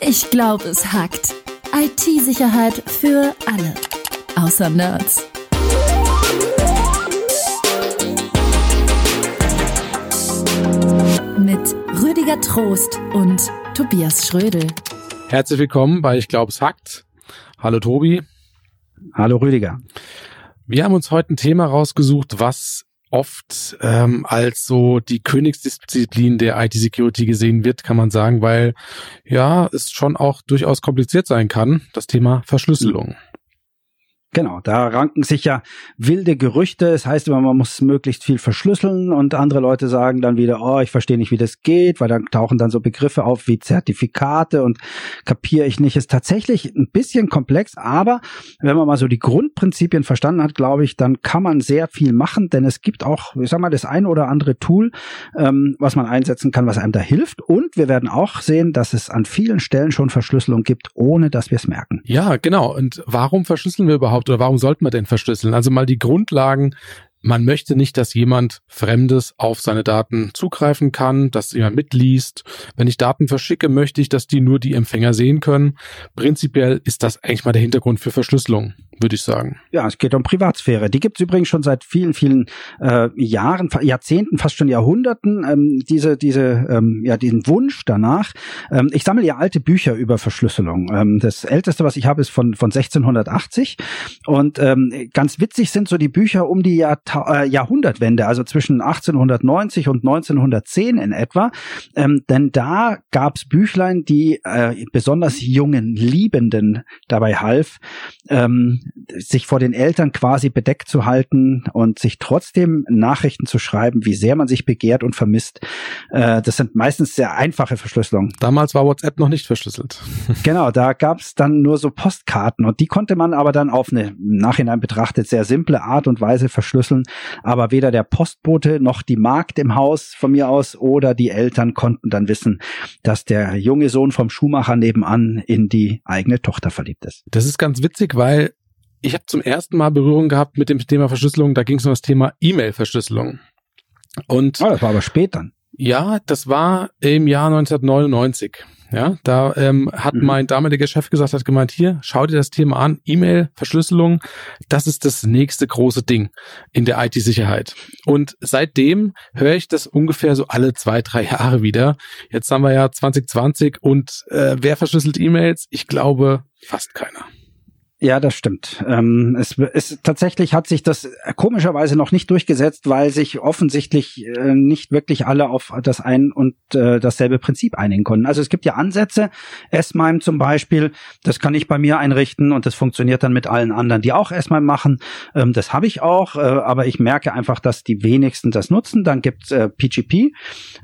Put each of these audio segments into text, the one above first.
Ich glaube, es hackt. IT-Sicherheit für alle. Außer Nerds. Mit Rüdiger Trost und Tobias Schrödel. Herzlich willkommen bei Ich glaube, es hackt. Hallo Tobi. Hallo Rüdiger. Wir haben uns heute ein Thema rausgesucht, was oft ähm, als so die Königsdisziplin der IT-Security gesehen wird, kann man sagen, weil ja, es schon auch durchaus kompliziert sein kann, das Thema Verschlüsselung. Genau, da ranken sich ja wilde Gerüchte. Es heißt immer, man muss möglichst viel verschlüsseln und andere Leute sagen dann wieder, oh, ich verstehe nicht, wie das geht, weil dann tauchen dann so Begriffe auf wie Zertifikate und kapiere ich nicht. Ist tatsächlich ein bisschen komplex, aber wenn man mal so die Grundprinzipien verstanden hat, glaube ich, dann kann man sehr viel machen, denn es gibt auch, ich sag mal, das ein oder andere Tool, ähm, was man einsetzen kann, was einem da hilft. Und wir werden auch sehen, dass es an vielen Stellen schon Verschlüsselung gibt, ohne dass wir es merken. Ja, genau. Und warum verschlüsseln wir überhaupt? Überhaupt oder warum sollte man denn verschlüsseln? Also mal die Grundlagen. Man möchte nicht, dass jemand Fremdes auf seine Daten zugreifen kann, dass jemand mitliest. Wenn ich Daten verschicke, möchte ich, dass die nur die Empfänger sehen können. Prinzipiell ist das eigentlich mal der Hintergrund für Verschlüsselung würde ich sagen. Ja, es geht um Privatsphäre. Die gibt es übrigens schon seit vielen, vielen äh, Jahren, Jahrzehnten, fast schon Jahrhunderten. Ähm, diese, diese, ähm, ja, diesen Wunsch danach. Ähm, ich sammle ja alte Bücher über Verschlüsselung. Ähm, das älteste, was ich habe, ist von von 1680 und ähm, ganz witzig sind so die Bücher um die Jahr, äh, Jahrhundertwende, also zwischen 1890 und 1910 in etwa. Ähm, denn da gab's Büchlein, die äh, besonders jungen Liebenden dabei half. Ähm, sich vor den Eltern quasi bedeckt zu halten und sich trotzdem Nachrichten zu schreiben, wie sehr man sich begehrt und vermisst. Äh, das sind meistens sehr einfache Verschlüsselungen. Damals war WhatsApp noch nicht verschlüsselt. genau, da gab es dann nur so Postkarten und die konnte man aber dann auf eine im Nachhinein betrachtet sehr simple Art und Weise verschlüsseln. Aber weder der Postbote noch die Magd im Haus von mir aus oder die Eltern konnten dann wissen, dass der junge Sohn vom Schuhmacher nebenan in die eigene Tochter verliebt ist. Das ist ganz witzig, weil ich habe zum ersten Mal Berührung gehabt mit dem Thema Verschlüsselung. Da ging es um das Thema E-Mail-Verschlüsselung. Und oh, das war aber später. Ja, das war im Jahr 1999. Ja, da ähm, hat mhm. mein damaliger Chef gesagt, hat gemeint, hier, schau dir das Thema an, E-Mail-Verschlüsselung, das ist das nächste große Ding in der IT-Sicherheit. Und seitdem höre ich das ungefähr so alle zwei, drei Jahre wieder. Jetzt haben wir ja 2020 und äh, wer verschlüsselt E-Mails? Ich glaube, fast keiner. Ja, das stimmt. Ähm, es, es tatsächlich hat sich das komischerweise noch nicht durchgesetzt, weil sich offensichtlich äh, nicht wirklich alle auf das ein und äh, dasselbe Prinzip einigen konnten. Also es gibt ja Ansätze, S-MIME zum Beispiel, das kann ich bei mir einrichten und das funktioniert dann mit allen anderen, die auch S-MIME machen. Ähm, das habe ich auch, äh, aber ich merke einfach, dass die wenigsten das nutzen. Dann gibt's äh, PGP,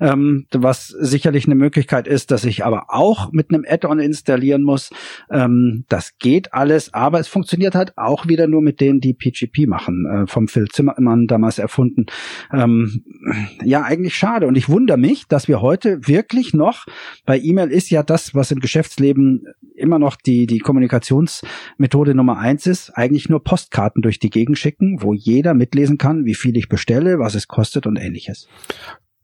ähm, was sicherlich eine Möglichkeit ist, dass ich aber auch mit einem Add-on installieren muss. Ähm, das geht alles aber es funktioniert halt auch wieder nur mit denen, die PGP machen, äh, vom Phil Zimmermann damals erfunden. Ähm, ja, eigentlich schade. Und ich wundere mich, dass wir heute wirklich noch, bei E-Mail ist ja das, was im Geschäftsleben immer noch die, die Kommunikationsmethode Nummer eins ist, eigentlich nur Postkarten durch die Gegend schicken, wo jeder mitlesen kann, wie viel ich bestelle, was es kostet und ähnliches.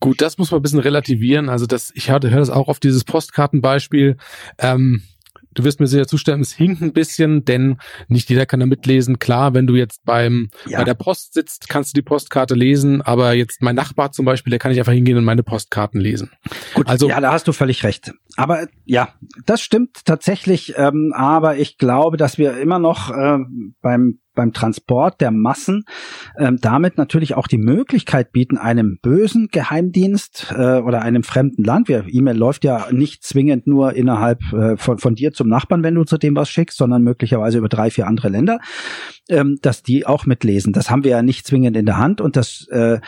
Gut, das muss man ein bisschen relativieren. Also das, ich höre das auch auf dieses Postkartenbeispiel. Ähm, Du wirst mir sehr zustimmen, es hinkt ein bisschen, denn nicht jeder kann da mitlesen. Klar, wenn du jetzt beim ja. bei der Post sitzt, kannst du die Postkarte lesen, aber jetzt mein Nachbar zum Beispiel, der kann ich einfach hingehen und meine Postkarten lesen. Gut, also ja, da hast du völlig recht. Aber ja, das stimmt tatsächlich. Ähm, aber ich glaube, dass wir immer noch äh, beim beim Transport der Massen ähm, damit natürlich auch die Möglichkeit bieten, einem bösen Geheimdienst äh, oder einem fremden Land, E-Mail läuft ja nicht zwingend nur innerhalb äh, von, von dir zum Nachbarn, wenn du zu dem was schickst, sondern möglicherweise über drei, vier andere Länder, ähm, dass die auch mitlesen. Das haben wir ja nicht zwingend in der Hand und das äh,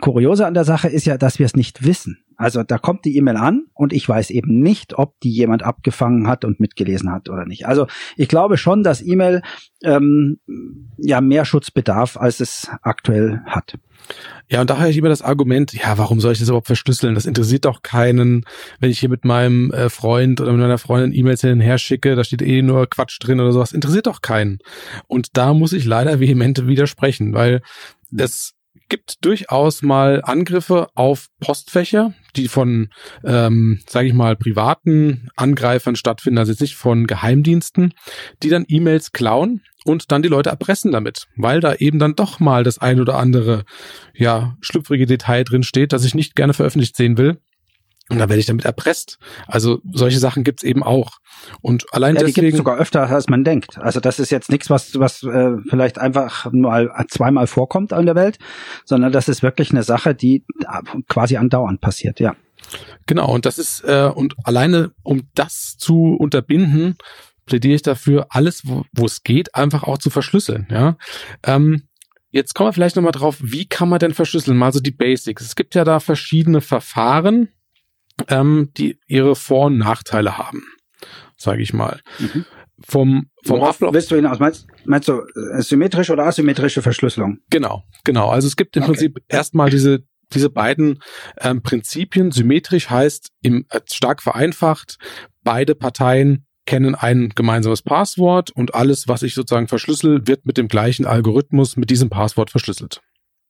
Kuriose an der Sache ist ja, dass wir es nicht wissen. Also da kommt die E-Mail an und ich weiß eben nicht, ob die jemand abgefangen hat und mitgelesen hat oder nicht. Also ich glaube schon, dass E-Mail ähm, ja mehr Schutz bedarf, als es aktuell hat. Ja, und da habe ich immer das Argument, ja, warum soll ich das überhaupt verschlüsseln? Das interessiert doch keinen, wenn ich hier mit meinem äh, Freund oder mit meiner Freundin E-Mails hin und her schicke, da steht eh nur Quatsch drin oder sowas, interessiert doch keinen. Und da muss ich leider vehement widersprechen, weil das gibt durchaus mal Angriffe auf Postfächer, die von, ähm, sage ich mal, privaten Angreifern stattfinden, also nicht von Geheimdiensten, die dann E-Mails klauen und dann die Leute erpressen damit, weil da eben dann doch mal das ein oder andere, ja, schlüpfrige Detail drin steht, das ich nicht gerne veröffentlicht sehen will. Und dann werde ich damit erpresst. Also solche Sachen gibt's eben auch. Und allein ja, die deswegen. Gibt's sogar öfter, als man denkt. Also das ist jetzt nichts, was, was äh, vielleicht einfach nur zweimal vorkommt in der Welt, sondern das ist wirklich eine Sache, die quasi andauernd passiert, ja. Genau, und das ist, äh, und alleine um das zu unterbinden, plädiere ich dafür, alles, wo, wo es geht, einfach auch zu verschlüsseln. Ja. Ähm, Jetzt kommen wir vielleicht nochmal drauf, wie kann man denn verschlüsseln? Mal so die Basics. Es gibt ja da verschiedene Verfahren, ähm, die ihre Vor- und Nachteile haben, sage ich mal. Mhm. Vom, vom Worauf Ablauf. Willst du hinaus? Meinst, meinst du äh, symmetrische oder asymmetrische Verschlüsselung? Genau, genau. Also es gibt im okay. Prinzip erstmal diese diese beiden ähm, Prinzipien. Symmetrisch heißt im, äh, stark vereinfacht, beide Parteien kennen ein gemeinsames Passwort und alles, was ich sozusagen verschlüssel, wird mit dem gleichen Algorithmus mit diesem Passwort verschlüsselt.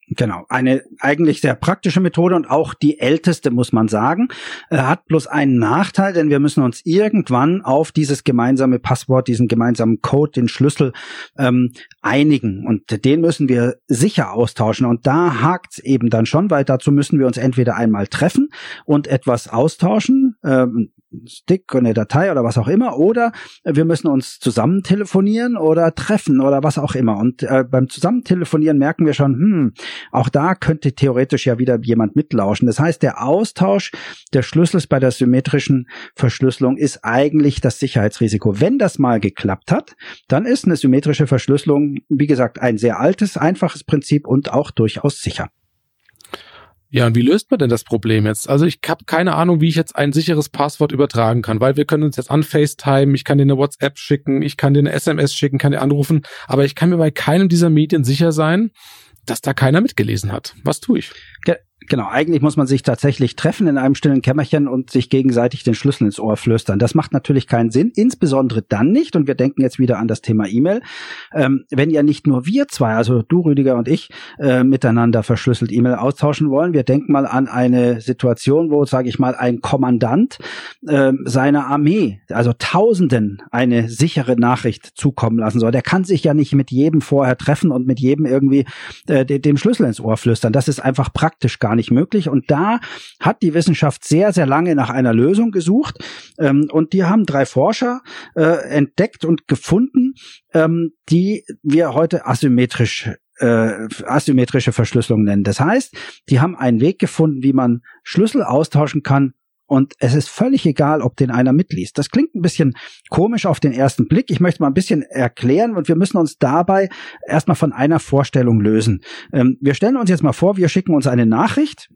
Genau, eine eigentlich sehr praktische Methode und auch die älteste, muss man sagen. Äh, hat bloß einen Nachteil, denn wir müssen uns irgendwann auf dieses gemeinsame Passwort, diesen gemeinsamen Code, den Schlüssel ähm, einigen. Und den müssen wir sicher austauschen. Und da hakt's eben dann schon, weil dazu müssen wir uns entweder einmal treffen und etwas austauschen, ähm, Stick oder eine Datei oder was auch immer, oder wir müssen uns zusammen telefonieren oder treffen oder was auch immer. Und äh, beim Zusammentelefonieren merken wir schon, hm, auch da könnte theoretisch ja wieder jemand mitlauschen. Das heißt, der Austausch des Schlüssels bei der symmetrischen Verschlüsselung ist eigentlich das Sicherheitsrisiko. Wenn das mal geklappt hat, dann ist eine symmetrische Verschlüsselung, wie gesagt, ein sehr altes, einfaches Prinzip und auch durchaus sicher. Ja, und wie löst man denn das Problem jetzt? Also ich habe keine Ahnung, wie ich jetzt ein sicheres Passwort übertragen kann, weil wir können uns jetzt an FaceTime, ich kann dir eine WhatsApp schicken, ich kann dir eine SMS schicken, kann dir anrufen, aber ich kann mir bei keinem dieser Medien sicher sein, dass da keiner mitgelesen hat. Was tue ich? Genau, eigentlich muss man sich tatsächlich treffen in einem stillen Kämmerchen und sich gegenseitig den Schlüssel ins Ohr flüstern. Das macht natürlich keinen Sinn, insbesondere dann nicht, und wir denken jetzt wieder an das Thema E-Mail, ähm, wenn ja nicht nur wir zwei, also du Rüdiger und ich, äh, miteinander verschlüsselt E-Mail austauschen wollen. Wir denken mal an eine Situation, wo, sage ich mal, ein Kommandant äh, seiner Armee, also Tausenden, eine sichere Nachricht zukommen lassen soll. Der kann sich ja nicht mit jedem vorher treffen und mit jedem irgendwie äh, den Schlüssel ins Ohr flüstern. Das ist einfach praktisch gar nicht möglich. Und da hat die Wissenschaft sehr, sehr lange nach einer Lösung gesucht. Ähm, und die haben drei Forscher äh, entdeckt und gefunden, ähm, die wir heute asymmetrisch äh, asymmetrische Verschlüsselung nennen. Das heißt, die haben einen Weg gefunden, wie man Schlüssel austauschen kann, und es ist völlig egal, ob den einer mitliest. Das klingt ein bisschen komisch auf den ersten Blick. Ich möchte mal ein bisschen erklären und wir müssen uns dabei erstmal von einer Vorstellung lösen. Ähm, wir stellen uns jetzt mal vor, wir schicken uns eine Nachricht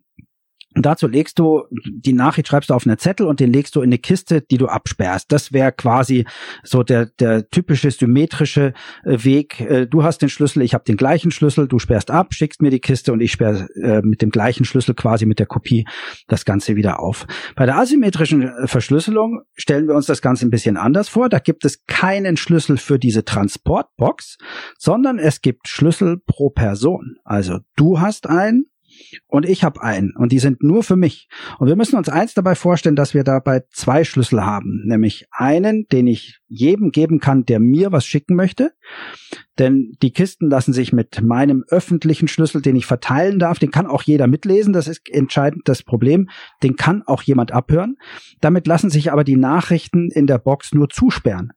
und dazu legst du, die Nachricht schreibst du auf eine Zettel und den legst du in eine Kiste, die du absperrst. Das wäre quasi so der, der typische symmetrische äh, Weg. Äh, du hast den Schlüssel, ich habe den gleichen Schlüssel, du sperrst ab, schickst mir die Kiste und ich sperre äh, mit dem gleichen Schlüssel quasi mit der Kopie das Ganze wieder auf. Bei der asymmetrischen Verschlüsselung stellen wir uns das Ganze ein bisschen anders vor. Da gibt es keinen Schlüssel für diese Transportbox, sondern es gibt Schlüssel pro Person. Also du hast einen, und ich habe einen und die sind nur für mich. Und wir müssen uns eins dabei vorstellen, dass wir dabei zwei Schlüssel haben, nämlich einen, den ich jedem geben kann, der mir was schicken möchte. Denn die Kisten lassen sich mit meinem öffentlichen Schlüssel, den ich verteilen darf, den kann auch jeder mitlesen, das ist entscheidend das Problem, den kann auch jemand abhören. Damit lassen sich aber die Nachrichten in der Box nur zusperren.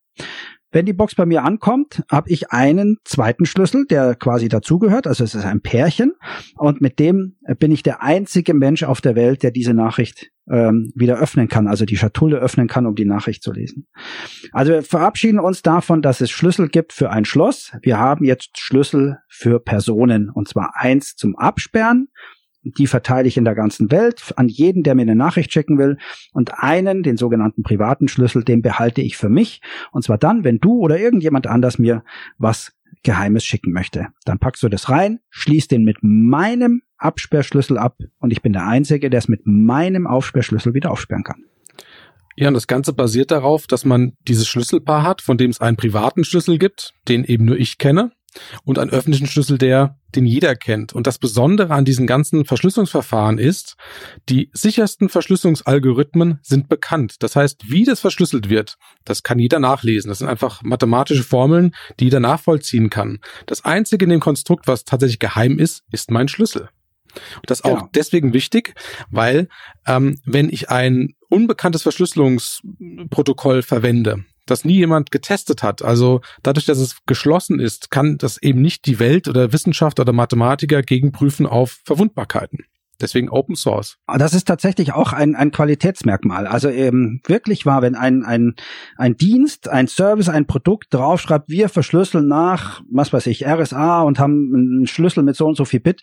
Wenn die Box bei mir ankommt, habe ich einen zweiten Schlüssel, der quasi dazugehört. Also es ist ein Pärchen. Und mit dem bin ich der einzige Mensch auf der Welt, der diese Nachricht ähm, wieder öffnen kann, also die Schatulle öffnen kann, um die Nachricht zu lesen. Also wir verabschieden uns davon, dass es Schlüssel gibt für ein Schloss. Wir haben jetzt Schlüssel für Personen. Und zwar eins zum Absperren die verteile ich in der ganzen Welt an jeden, der mir eine Nachricht schicken will. Und einen, den sogenannten privaten Schlüssel, den behalte ich für mich. Und zwar dann, wenn du oder irgendjemand anders mir was Geheimes schicken möchte. Dann packst du das rein, schließt den mit meinem Absperrschlüssel ab und ich bin der Einzige, der es mit meinem Aufsperrschlüssel wieder aufsperren kann. Ja, und das Ganze basiert darauf, dass man dieses Schlüsselpaar hat, von dem es einen privaten Schlüssel gibt, den eben nur ich kenne. Und einen öffentlichen Schlüssel, der den jeder kennt. Und das Besondere an diesen ganzen Verschlüsselungsverfahren ist, die sichersten Verschlüsselungsalgorithmen sind bekannt. Das heißt, wie das verschlüsselt wird, das kann jeder nachlesen. Das sind einfach mathematische Formeln, die jeder nachvollziehen kann. Das Einzige in dem Konstrukt, was tatsächlich geheim ist, ist mein Schlüssel. Und das ist auch genau. deswegen wichtig, weil ähm, wenn ich ein unbekanntes Verschlüsselungsprotokoll verwende, das nie jemand getestet hat. Also dadurch, dass es geschlossen ist, kann das eben nicht die Welt oder Wissenschaftler oder Mathematiker gegenprüfen auf Verwundbarkeiten. Deswegen Open Source. Das ist tatsächlich auch ein, ein Qualitätsmerkmal. Also eben wirklich war, wenn ein, ein, ein Dienst, ein Service, ein Produkt draufschreibt, wir verschlüsseln nach, was weiß ich, RSA und haben einen Schlüssel mit so und so viel Bit.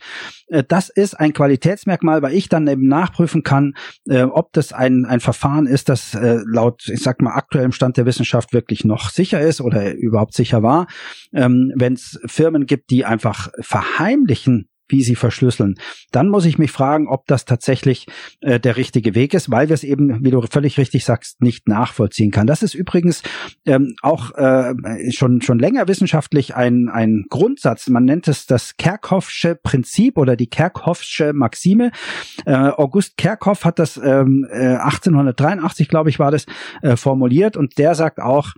Äh, das ist ein Qualitätsmerkmal, weil ich dann eben nachprüfen kann, äh, ob das ein, ein Verfahren ist, das äh, laut, ich sag mal, aktuellem Stand der Wissenschaft wirklich noch sicher ist oder überhaupt sicher war. Ähm, wenn es Firmen gibt, die einfach verheimlichen, wie sie verschlüsseln. Dann muss ich mich fragen, ob das tatsächlich äh, der richtige Weg ist, weil wir es eben, wie du völlig richtig sagst, nicht nachvollziehen kann. Das ist übrigens ähm, auch äh, schon schon länger wissenschaftlich ein ein Grundsatz. Man nennt es das Kerckhoffsche Prinzip oder die Kerckhoffsche Maxime. Äh, August Kerckhoff hat das ähm, äh, 1883, glaube ich, war das äh, formuliert und der sagt auch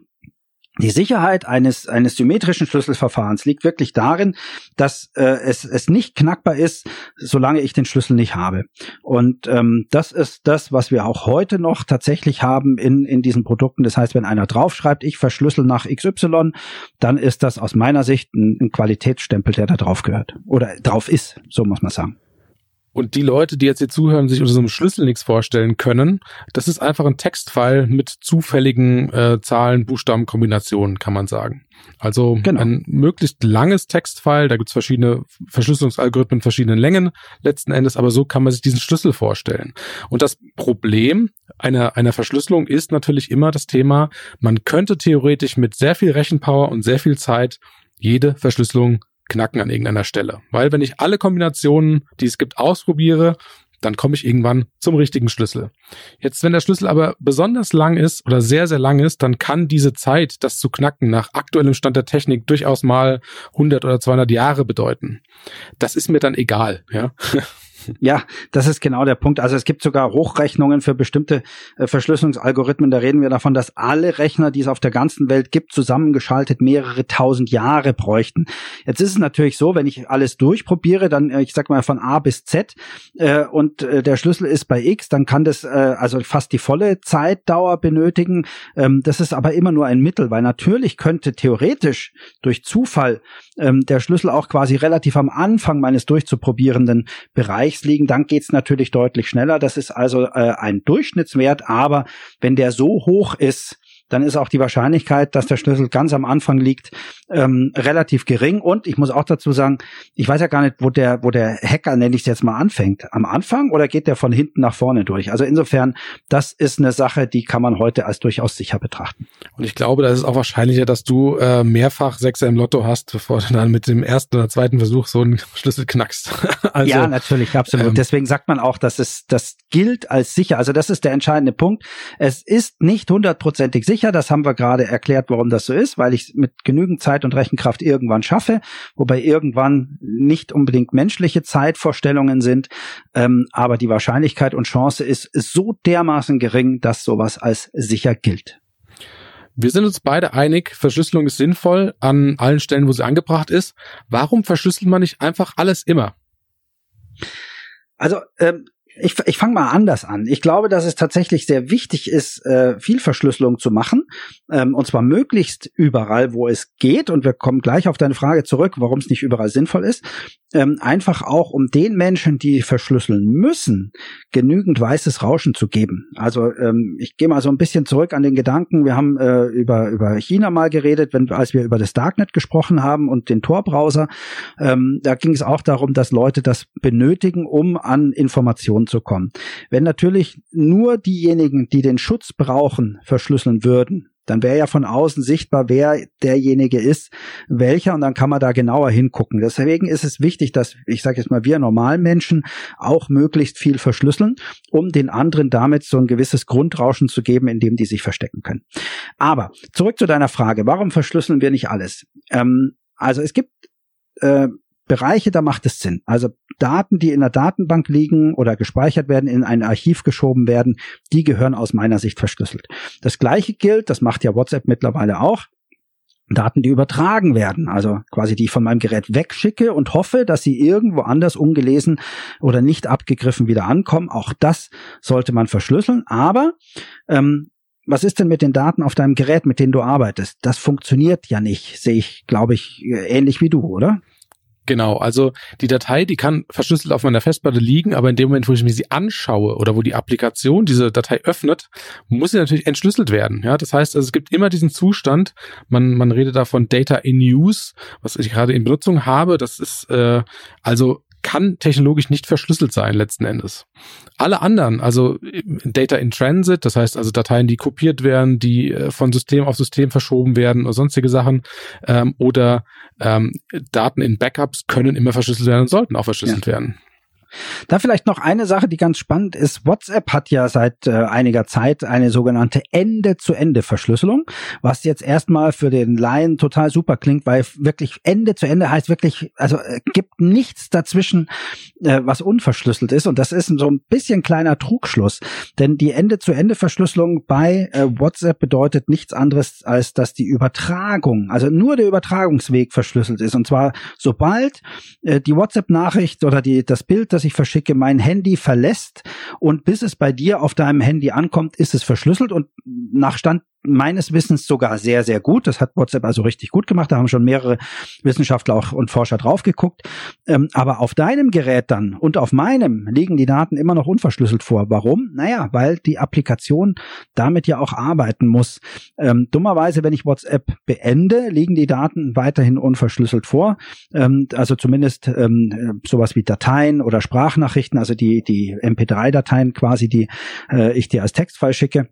die Sicherheit eines, eines symmetrischen Schlüsselverfahrens liegt wirklich darin, dass äh, es, es nicht knackbar ist, solange ich den Schlüssel nicht habe. Und ähm, das ist das, was wir auch heute noch tatsächlich haben in, in diesen Produkten. Das heißt, wenn einer draufschreibt, ich verschlüssel nach XY, dann ist das aus meiner Sicht ein, ein Qualitätsstempel, der da drauf gehört. Oder drauf ist, so muss man sagen. Und die Leute, die jetzt hier zuhören, sich unter so einem Schlüssel nichts vorstellen können, das ist einfach ein Textfile mit zufälligen äh, Zahlen, Buchstaben, Kombinationen, kann man sagen. Also genau. ein möglichst langes Textfile, da gibt's verschiedene Verschlüsselungsalgorithmen, verschiedenen Längen letzten Endes, aber so kann man sich diesen Schlüssel vorstellen. Und das Problem einer, einer Verschlüsselung ist natürlich immer das Thema, man könnte theoretisch mit sehr viel Rechenpower und sehr viel Zeit jede Verschlüsselung knacken an irgendeiner Stelle. Weil wenn ich alle Kombinationen, die es gibt, ausprobiere, dann komme ich irgendwann zum richtigen Schlüssel. Jetzt, wenn der Schlüssel aber besonders lang ist oder sehr, sehr lang ist, dann kann diese Zeit, das zu knacken, nach aktuellem Stand der Technik durchaus mal 100 oder 200 Jahre bedeuten. Das ist mir dann egal, ja. Ja, das ist genau der Punkt. Also es gibt sogar Hochrechnungen für bestimmte äh, Verschlüsselungsalgorithmen. Da reden wir davon, dass alle Rechner, die es auf der ganzen Welt gibt, zusammengeschaltet mehrere tausend Jahre bräuchten. Jetzt ist es natürlich so, wenn ich alles durchprobiere, dann, äh, ich sag mal von A bis Z äh, und äh, der Schlüssel ist bei X, dann kann das äh, also fast die volle Zeitdauer benötigen. Ähm, das ist aber immer nur ein Mittel, weil natürlich könnte theoretisch durch Zufall ähm, der Schlüssel auch quasi relativ am Anfang meines durchzuprobierenden Bereichs liegen. Dann geht's natürlich deutlich schneller. Das ist also äh, ein Durchschnittswert, aber wenn der so hoch ist, dann ist auch die Wahrscheinlichkeit, dass der Schlüssel ganz am Anfang liegt, ähm, relativ gering. Und ich muss auch dazu sagen, ich weiß ja gar nicht, wo der, wo der Hacker, nenne ich es jetzt mal, anfängt. Am Anfang oder geht der von hinten nach vorne durch? Also insofern, das ist eine Sache, die kann man heute als durchaus sicher betrachten. Und ich glaube, da ist auch wahrscheinlicher, dass du äh, mehrfach Sechser im Lotto hast, bevor du dann mit dem ersten oder zweiten Versuch so einen Schlüssel knackst. also, ja, natürlich, absolut. Ähm, Deswegen sagt man auch, dass es, das gilt als sicher. Also das ist der entscheidende Punkt. Es ist nicht hundertprozentig sicher sicher. Das haben wir gerade erklärt, warum das so ist, weil ich es mit genügend Zeit und Rechenkraft irgendwann schaffe, wobei irgendwann nicht unbedingt menschliche Zeitvorstellungen sind, ähm, aber die Wahrscheinlichkeit und Chance ist so dermaßen gering, dass sowas als sicher gilt. Wir sind uns beide einig, Verschlüsselung ist sinnvoll an allen Stellen, wo sie angebracht ist. Warum verschlüsselt man nicht einfach alles immer? Also ähm, ich, ich fange mal anders an. Ich glaube, dass es tatsächlich sehr wichtig ist, äh, viel Verschlüsselung zu machen. Ähm, und zwar möglichst überall, wo es geht. Und wir kommen gleich auf deine Frage zurück, warum es nicht überall sinnvoll ist. Ähm, einfach auch, um den Menschen, die verschlüsseln müssen, genügend weißes Rauschen zu geben. Also ähm, ich gehe mal so ein bisschen zurück an den Gedanken. Wir haben äh, über, über China mal geredet, wenn, als wir über das Darknet gesprochen haben und den Tor-Browser. Da ging es auch darum, dass Leute das benötigen, um an Informationen zu kommen. Wenn natürlich nur diejenigen, die den Schutz brauchen, verschlüsseln würden, dann wäre ja von außen sichtbar, wer derjenige ist, welcher, und dann kann man da genauer hingucken. Deswegen ist es wichtig, dass, ich sage jetzt mal, wir Normalmenschen auch möglichst viel verschlüsseln, um den anderen damit so ein gewisses Grundrauschen zu geben, in dem die sich verstecken können. Aber zurück zu deiner Frage, warum verschlüsseln wir nicht alles? Ähm, Also es gibt äh, Bereiche, da macht es Sinn. Also Daten, die in der Datenbank liegen oder gespeichert werden, in ein Archiv geschoben werden, die gehören aus meiner Sicht verschlüsselt. Das gleiche gilt, das macht ja WhatsApp mittlerweile auch, Daten, die übertragen werden, also quasi die ich von meinem Gerät wegschicke und hoffe, dass sie irgendwo anders ungelesen oder nicht abgegriffen wieder ankommen. Auch das sollte man verschlüsseln. Aber ähm, was ist denn mit den Daten auf deinem Gerät, mit denen du arbeitest? Das funktioniert ja nicht, sehe ich, glaube ich, ähnlich wie du, oder? Genau, also die Datei, die kann verschlüsselt auf meiner Festplatte liegen, aber in dem Moment, wo ich mir sie anschaue oder wo die Applikation diese Datei öffnet, muss sie natürlich entschlüsselt werden. Ja, das heißt, also es gibt immer diesen Zustand, man, man redet da von Data in Use, was ich gerade in Benutzung habe. Das ist äh, also kann technologisch nicht verschlüsselt sein letzten Endes. Alle anderen, also Data in Transit, das heißt also Dateien, die kopiert werden, die äh, von System auf System verschoben werden oder sonstige Sachen, ähm, oder ähm, Daten in Backups können immer verschlüsselt werden und sollten auch verschlüsselt ja. werden. Da vielleicht noch eine Sache, die ganz spannend ist. WhatsApp hat ja seit äh, einiger Zeit eine sogenannte Ende-zu-Ende-Verschlüsselung, was jetzt erstmal für den Laien total super klingt, weil wirklich Ende zu Ende heißt wirklich, also äh, gibt nichts dazwischen, äh, was unverschlüsselt ist. Und das ist so ein bisschen kleiner Trugschluss. Denn die Ende-zu-Ende-Verschlüsselung bei äh, WhatsApp bedeutet nichts anderes, als dass die Übertragung, also nur der Übertragungsweg verschlüsselt ist. Und zwar sobald äh, die WhatsApp-Nachricht oder die, das Bild, das das ich verschicke, mein Handy verlässt und bis es bei dir auf deinem Handy ankommt, ist es verschlüsselt und nach Stand meines Wissens sogar sehr, sehr gut. Das hat WhatsApp also richtig gut gemacht. Da haben schon mehrere Wissenschaftler auch und Forscher drauf geguckt. Ähm, aber auf deinem Gerät dann und auf meinem liegen die Daten immer noch unverschlüsselt vor. Warum? Naja, weil die Applikation damit ja auch arbeiten muss. Ähm, dummerweise, wenn ich WhatsApp beende, liegen die Daten weiterhin unverschlüsselt vor. Ähm, also zumindest ähm, sowas wie Dateien oder Sprachnachrichten, also die, die MP3-Dateien quasi, die äh, ich dir als Textfile schicke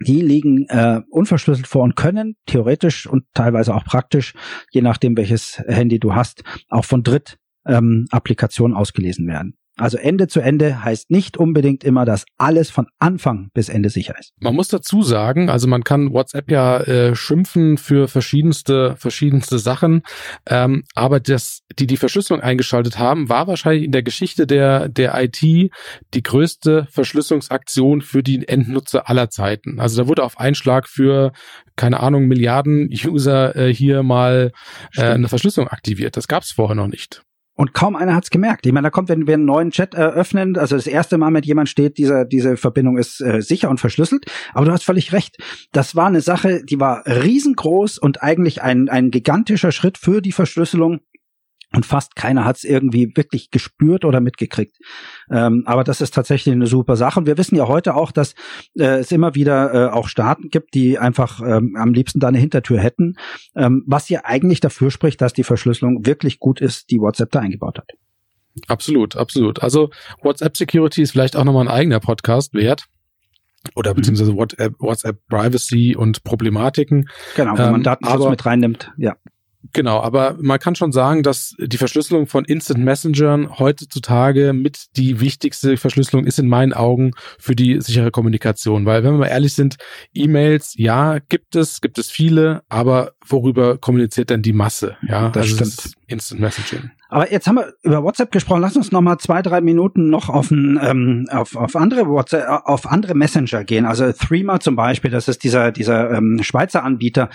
die liegen äh, unverschlüsselt vor und können theoretisch und teilweise auch praktisch, je nachdem welches Handy du hast, auch von Dritt-Applikationen ähm, ausgelesen werden. Also Ende zu Ende heißt nicht unbedingt immer, dass alles von Anfang bis Ende sicher ist. Man muss dazu sagen, also man kann WhatsApp ja äh, schimpfen für verschiedenste verschiedenste Sachen, ähm, aber das, die die Verschlüsselung eingeschaltet haben, war wahrscheinlich in der Geschichte der der IT die größte Verschlüsselungsaktion für die Endnutzer aller Zeiten. Also da wurde auf Einschlag für keine Ahnung Milliarden User äh, hier mal äh, eine Verschlüsselung aktiviert. Das gab es vorher noch nicht. Und kaum einer hat's gemerkt. Ich meine, da kommt, wenn wir einen neuen Chat eröffnen, also das erste Mal mit jemand steht, diese, diese Verbindung ist äh, sicher und verschlüsselt. Aber du hast völlig recht. Das war eine Sache, die war riesengroß und eigentlich ein, ein gigantischer Schritt für die Verschlüsselung. Und fast keiner hat es irgendwie wirklich gespürt oder mitgekriegt. Ähm, aber das ist tatsächlich eine super Sache. Und wir wissen ja heute auch, dass äh, es immer wieder äh, auch Staaten gibt, die einfach ähm, am liebsten da eine Hintertür hätten, ähm, was ja eigentlich dafür spricht, dass die Verschlüsselung wirklich gut ist, die WhatsApp da eingebaut hat. Absolut, absolut. Also WhatsApp Security ist vielleicht auch nochmal ein eigener Podcast wert oder mhm. beziehungsweise WhatsApp, WhatsApp Privacy und Problematiken. Genau, wenn man ähm, Datenschutz mit reinnimmt, ja. Genau, aber man kann schon sagen, dass die Verschlüsselung von Instant Messengern heutzutage mit die wichtigste Verschlüsselung ist in meinen Augen für die sichere Kommunikation. Weil, wenn wir mal ehrlich sind, E-Mails, ja, gibt es, gibt es viele, aber worüber kommuniziert denn die Masse? Ja, das also stimmt. Instant Messaging. Aber jetzt haben wir über WhatsApp gesprochen. Lass uns noch mal zwei, drei Minuten noch auf, ein, ähm, auf, auf andere WhatsApp, auf andere Messenger gehen. Also Threema zum Beispiel, das ist dieser dieser ähm, Schweizer Anbieter.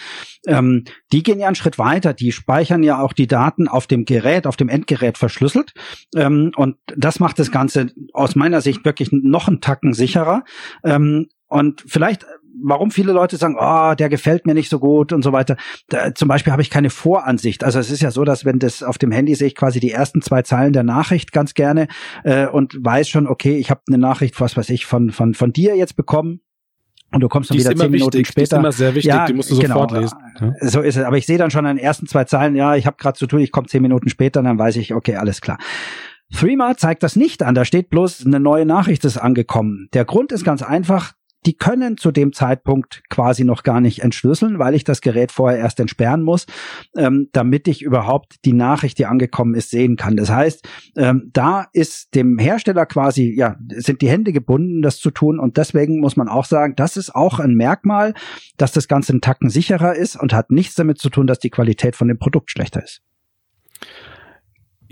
Ähm, die gehen ja einen Schritt weiter. Die speichern ja auch die Daten auf dem Gerät, auf dem Endgerät verschlüsselt. Ähm, und das macht das Ganze aus meiner Sicht wirklich noch einen Tacken sicherer. Ähm, und vielleicht warum viele Leute sagen, oh, der gefällt mir nicht so gut und so weiter. Da, zum Beispiel habe ich keine Voransicht. Also es ist ja so, dass wenn das auf dem Handy sehe ich quasi die ersten zwei Zeilen der Nachricht ganz gerne äh, und weiß schon, okay, ich habe eine Nachricht, was weiß ich, von von von dir jetzt bekommen. Und du kommst dann wieder zehn Minuten wichtig, später. Die ist immer sehr wichtig, ja, die musst du genau, sofort lesen. Ja. So ist es. Aber ich sehe dann schon an den ersten zwei Zeilen, ja, ich habe gerade zu tun, ich komme zehn Minuten später, dann weiß ich, okay, alles klar. Threema zeigt das nicht an. Da steht bloß, eine neue Nachricht ist angekommen. Der Grund ist ganz einfach, die können zu dem Zeitpunkt quasi noch gar nicht entschlüsseln, weil ich das Gerät vorher erst entsperren muss, ähm, damit ich überhaupt die Nachricht, die angekommen ist, sehen kann. Das heißt, ähm, da ist dem Hersteller quasi, ja, sind die Hände gebunden, das zu tun. Und deswegen muss man auch sagen, das ist auch ein Merkmal, dass das Ganze einen Tacken sicherer ist und hat nichts damit zu tun, dass die Qualität von dem Produkt schlechter ist.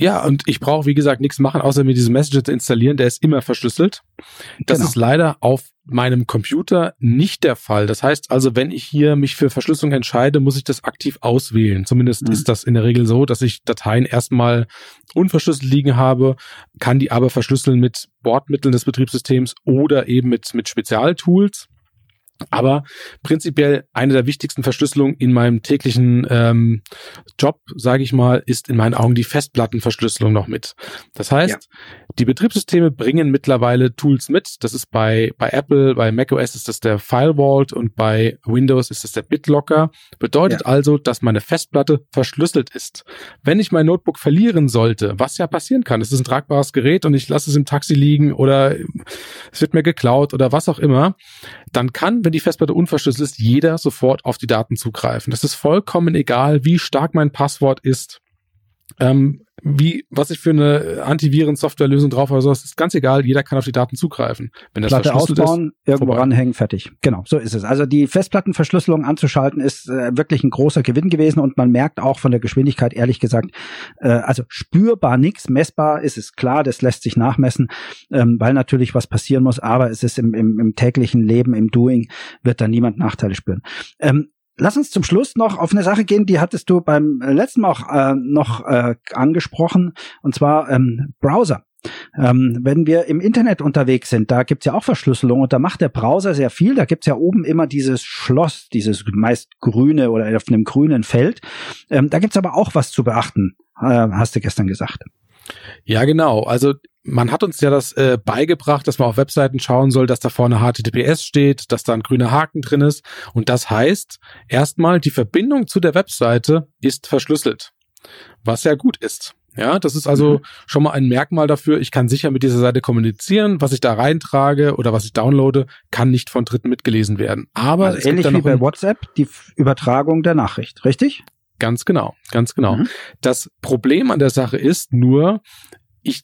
Ja, und ich brauche, wie gesagt, nichts machen, außer mir diesen Messenger zu installieren. Der ist immer verschlüsselt. Das genau. ist leider auf meinem Computer nicht der Fall. Das heißt also, wenn ich hier mich für Verschlüsselung entscheide, muss ich das aktiv auswählen. Zumindest mhm. ist das in der Regel so, dass ich Dateien erstmal unverschlüsselt liegen habe, kann die aber verschlüsseln mit Bordmitteln des Betriebssystems oder eben mit, mit Spezialtools. Aber prinzipiell eine der wichtigsten Verschlüsselungen in meinem täglichen ähm, Job, sage ich mal, ist in meinen Augen die Festplattenverschlüsselung noch mit. Das heißt, ja. die Betriebssysteme bringen mittlerweile Tools mit. Das ist bei, bei Apple, bei macOS ist das der File Vault und bei Windows ist das der BitLocker. Bedeutet ja. also, dass meine Festplatte verschlüsselt ist. Wenn ich mein Notebook verlieren sollte, was ja passieren kann, es ist ein tragbares Gerät und ich lasse es im Taxi liegen oder es wird mir geklaut oder was auch immer, dann kann, wenn die Festplatte unverschlüsselt ist, jeder sofort auf die Daten zugreifen. Das ist vollkommen egal, wie stark mein Passwort ist. Ähm, wie, was ich für eine Antiviren-Softwarelösung drauf habe, das ist ganz egal, jeder kann auf die Daten zugreifen. Wenn das Platte ausbauen, ist, irgendwo vorbei. ranhängen, fertig. Genau, so ist es. Also die Festplattenverschlüsselung anzuschalten ist äh, wirklich ein großer Gewinn gewesen und man merkt auch von der Geschwindigkeit, ehrlich gesagt, äh, also spürbar nichts, messbar ist es klar, das lässt sich nachmessen, ähm, weil natürlich was passieren muss, aber es ist im, im, im täglichen Leben, im Doing, wird da niemand Nachteile spüren. Ähm, Lass uns zum Schluss noch auf eine Sache gehen, die hattest du beim äh, letzten Mal auch äh, noch äh, angesprochen, und zwar ähm, Browser. Ähm, wenn wir im Internet unterwegs sind, da gibt's ja auch Verschlüsselung und da macht der Browser sehr viel. Da gibt's ja oben immer dieses Schloss, dieses meist grüne oder auf einem grünen Feld. Ähm, da gibt's aber auch was zu beachten, äh, hast du gestern gesagt. Ja, genau. Also man hat uns ja das äh, beigebracht, dass man auf Webseiten schauen soll, dass da vorne HTTPS steht, dass da ein grüner Haken drin ist. Und das heißt, erstmal, die Verbindung zu der Webseite ist verschlüsselt. Was ja gut ist. Ja, das ist also mhm. schon mal ein Merkmal dafür. Ich kann sicher mit dieser Seite kommunizieren. Was ich da reintrage oder was ich downloade, kann nicht von Dritten mitgelesen werden. Aber also ähnlich wie bei WhatsApp die Übertragung der Nachricht, richtig? Ganz genau, ganz genau. Mhm. Das Problem an der Sache ist nur, ich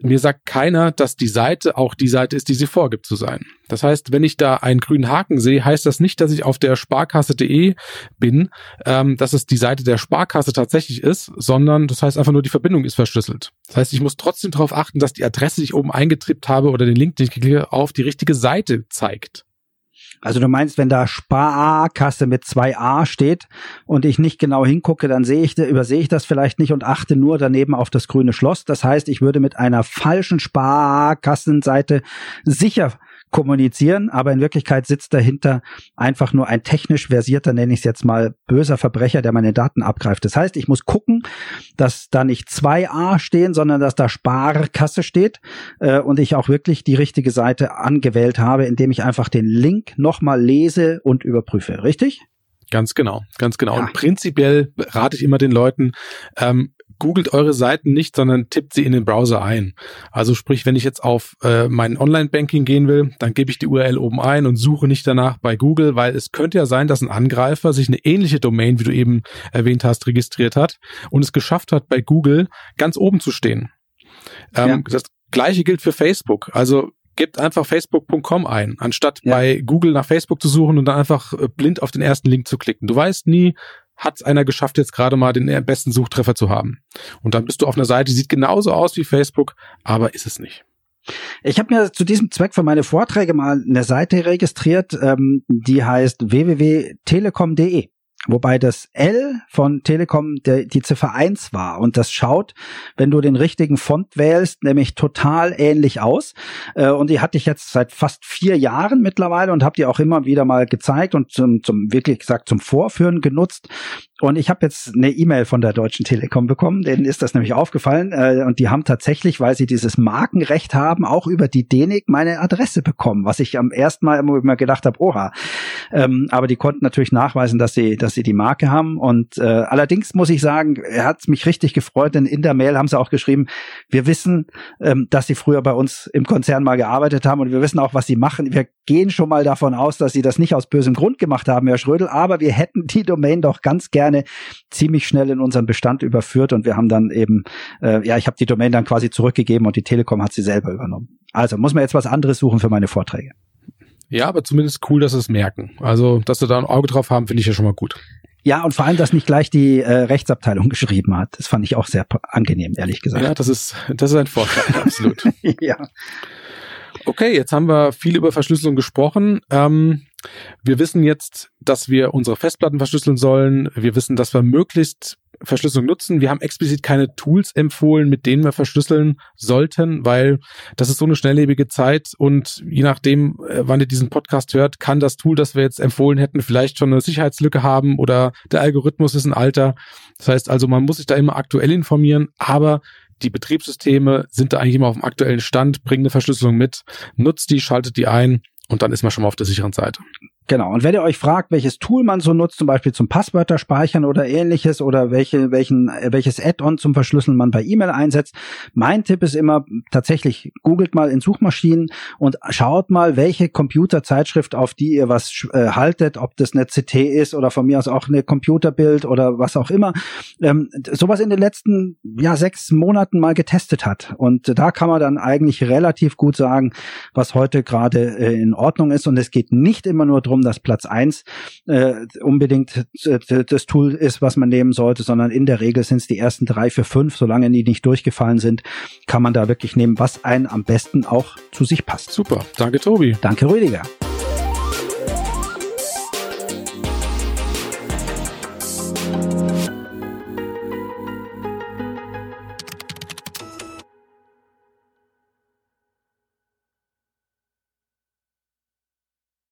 mir sagt keiner, dass die Seite auch die Seite ist, die sie vorgibt zu sein. Das heißt, wenn ich da einen grünen Haken sehe, heißt das nicht, dass ich auf der Sparkasse.de bin, ähm, dass es die Seite der Sparkasse tatsächlich ist, sondern das heißt einfach nur, die Verbindung ist verschlüsselt. Das heißt, ich muss trotzdem darauf achten, dass die Adresse, die ich oben eingetippt habe oder den Link, den ich geklickt auf die richtige Seite zeigt. Also du meinst, wenn da Sparkasse mit zwei A steht und ich nicht genau hingucke, dann sehe ich, übersehe ich das vielleicht nicht und achte nur daneben auf das grüne Schloss. Das heißt, ich würde mit einer falschen Sparkassenseite sicher kommunizieren, aber in Wirklichkeit sitzt dahinter einfach nur ein technisch versierter, nenne ich es jetzt mal, böser Verbrecher, der meine Daten abgreift. Das heißt, ich muss gucken, dass da nicht zwei A stehen, sondern dass da Sparkasse steht äh, und ich auch wirklich die richtige Seite angewählt habe, indem ich einfach den Link nochmal lese und überprüfe. Richtig? Ganz genau, ganz genau. Ja. Und prinzipiell rate ich immer den Leuten, ähm, googelt eure Seiten nicht, sondern tippt sie in den Browser ein. Also sprich, wenn ich jetzt auf äh, mein Online-Banking gehen will, dann gebe ich die URL oben ein und suche nicht danach bei Google, weil es könnte ja sein, dass ein Angreifer sich eine ähnliche Domain, wie du eben erwähnt hast, registriert hat und es geschafft hat, bei Google ganz oben zu stehen. Ähm, ja. Das gleiche gilt für Facebook. Also gebt einfach facebook.com ein, anstatt ja. bei Google nach Facebook zu suchen und dann einfach äh, blind auf den ersten Link zu klicken. Du weißt nie, hat einer geschafft, jetzt gerade mal den besten Suchtreffer zu haben. Und dann bist du auf einer Seite, sieht genauso aus wie Facebook, aber ist es nicht. Ich habe mir zu diesem Zweck für meine Vorträge mal eine Seite registriert, ähm, die heißt www.telekom.de wobei das L von Telekom der, die Ziffer 1 war. Und das schaut, wenn du den richtigen Font wählst, nämlich total ähnlich aus. Äh, und die hatte ich jetzt seit fast vier Jahren mittlerweile und habe die auch immer wieder mal gezeigt und zum, zum wirklich gesagt zum Vorführen genutzt. Und ich habe jetzt eine E-Mail von der Deutschen Telekom bekommen, denen ist das nämlich aufgefallen. Äh, und die haben tatsächlich, weil sie dieses Markenrecht haben, auch über die DENIC meine Adresse bekommen, was ich am ersten Mal immer gedacht habe, oha. Ähm, aber die konnten natürlich nachweisen, dass sie, dass dass sie die Marke haben. Und äh, allerdings muss ich sagen, er hat mich richtig gefreut, denn in der Mail haben sie auch geschrieben, wir wissen, ähm, dass sie früher bei uns im Konzern mal gearbeitet haben und wir wissen auch, was sie machen. Wir gehen schon mal davon aus, dass sie das nicht aus bösem Grund gemacht haben, Herr Schrödel, aber wir hätten die Domain doch ganz gerne ziemlich schnell in unseren Bestand überführt und wir haben dann eben, äh, ja, ich habe die Domain dann quasi zurückgegeben und die Telekom hat sie selber übernommen. Also muss man jetzt was anderes suchen für meine Vorträge. Ja, aber zumindest cool, dass sie es merken. Also, dass sie da ein Auge drauf haben, finde ich ja schon mal gut. Ja, und vor allem, dass nicht gleich die äh, Rechtsabteilung geschrieben hat. Das fand ich auch sehr angenehm, ehrlich gesagt. Ja, das ist, das ist ein Vorteil, absolut. ja. Okay, jetzt haben wir viel über Verschlüsselung gesprochen. Ähm, wir wissen jetzt, dass wir unsere Festplatten verschlüsseln sollen. Wir wissen, dass wir möglichst Verschlüsselung nutzen. Wir haben explizit keine Tools empfohlen, mit denen wir verschlüsseln sollten, weil das ist so eine schnelllebige Zeit und je nachdem, äh, wann ihr diesen Podcast hört, kann das Tool, das wir jetzt empfohlen hätten, vielleicht schon eine Sicherheitslücke haben oder der Algorithmus ist ein alter. Das heißt also, man muss sich da immer aktuell informieren, aber die Betriebssysteme sind da eigentlich immer auf dem aktuellen Stand, bringen eine Verschlüsselung mit, nutzt die, schaltet die ein und dann ist man schon mal auf der sicheren Seite. Genau. Und wenn ihr euch fragt, welches Tool man so nutzt, zum Beispiel zum Passwörter speichern oder ähnliches oder welche, welchen, welches Add-on zum Verschlüsseln man bei E-Mail einsetzt, mein Tipp ist immer tatsächlich, googelt mal in Suchmaschinen und schaut mal, welche Computerzeitschrift, auf die ihr was äh, haltet, ob das eine CT ist oder von mir aus auch eine Computerbild oder was auch immer, ähm, sowas in den letzten ja, sechs Monaten mal getestet hat. Und da kann man dann eigentlich relativ gut sagen, was heute gerade äh, in Ordnung ist. Und es geht nicht immer nur darum, dass Platz eins äh, unbedingt das Tool ist, was man nehmen sollte, sondern in der Regel sind es die ersten drei, vier, fünf, solange die nicht durchgefallen sind, kann man da wirklich nehmen, was einen am besten auch zu sich passt. Super, danke Tobi. Danke Rüdiger.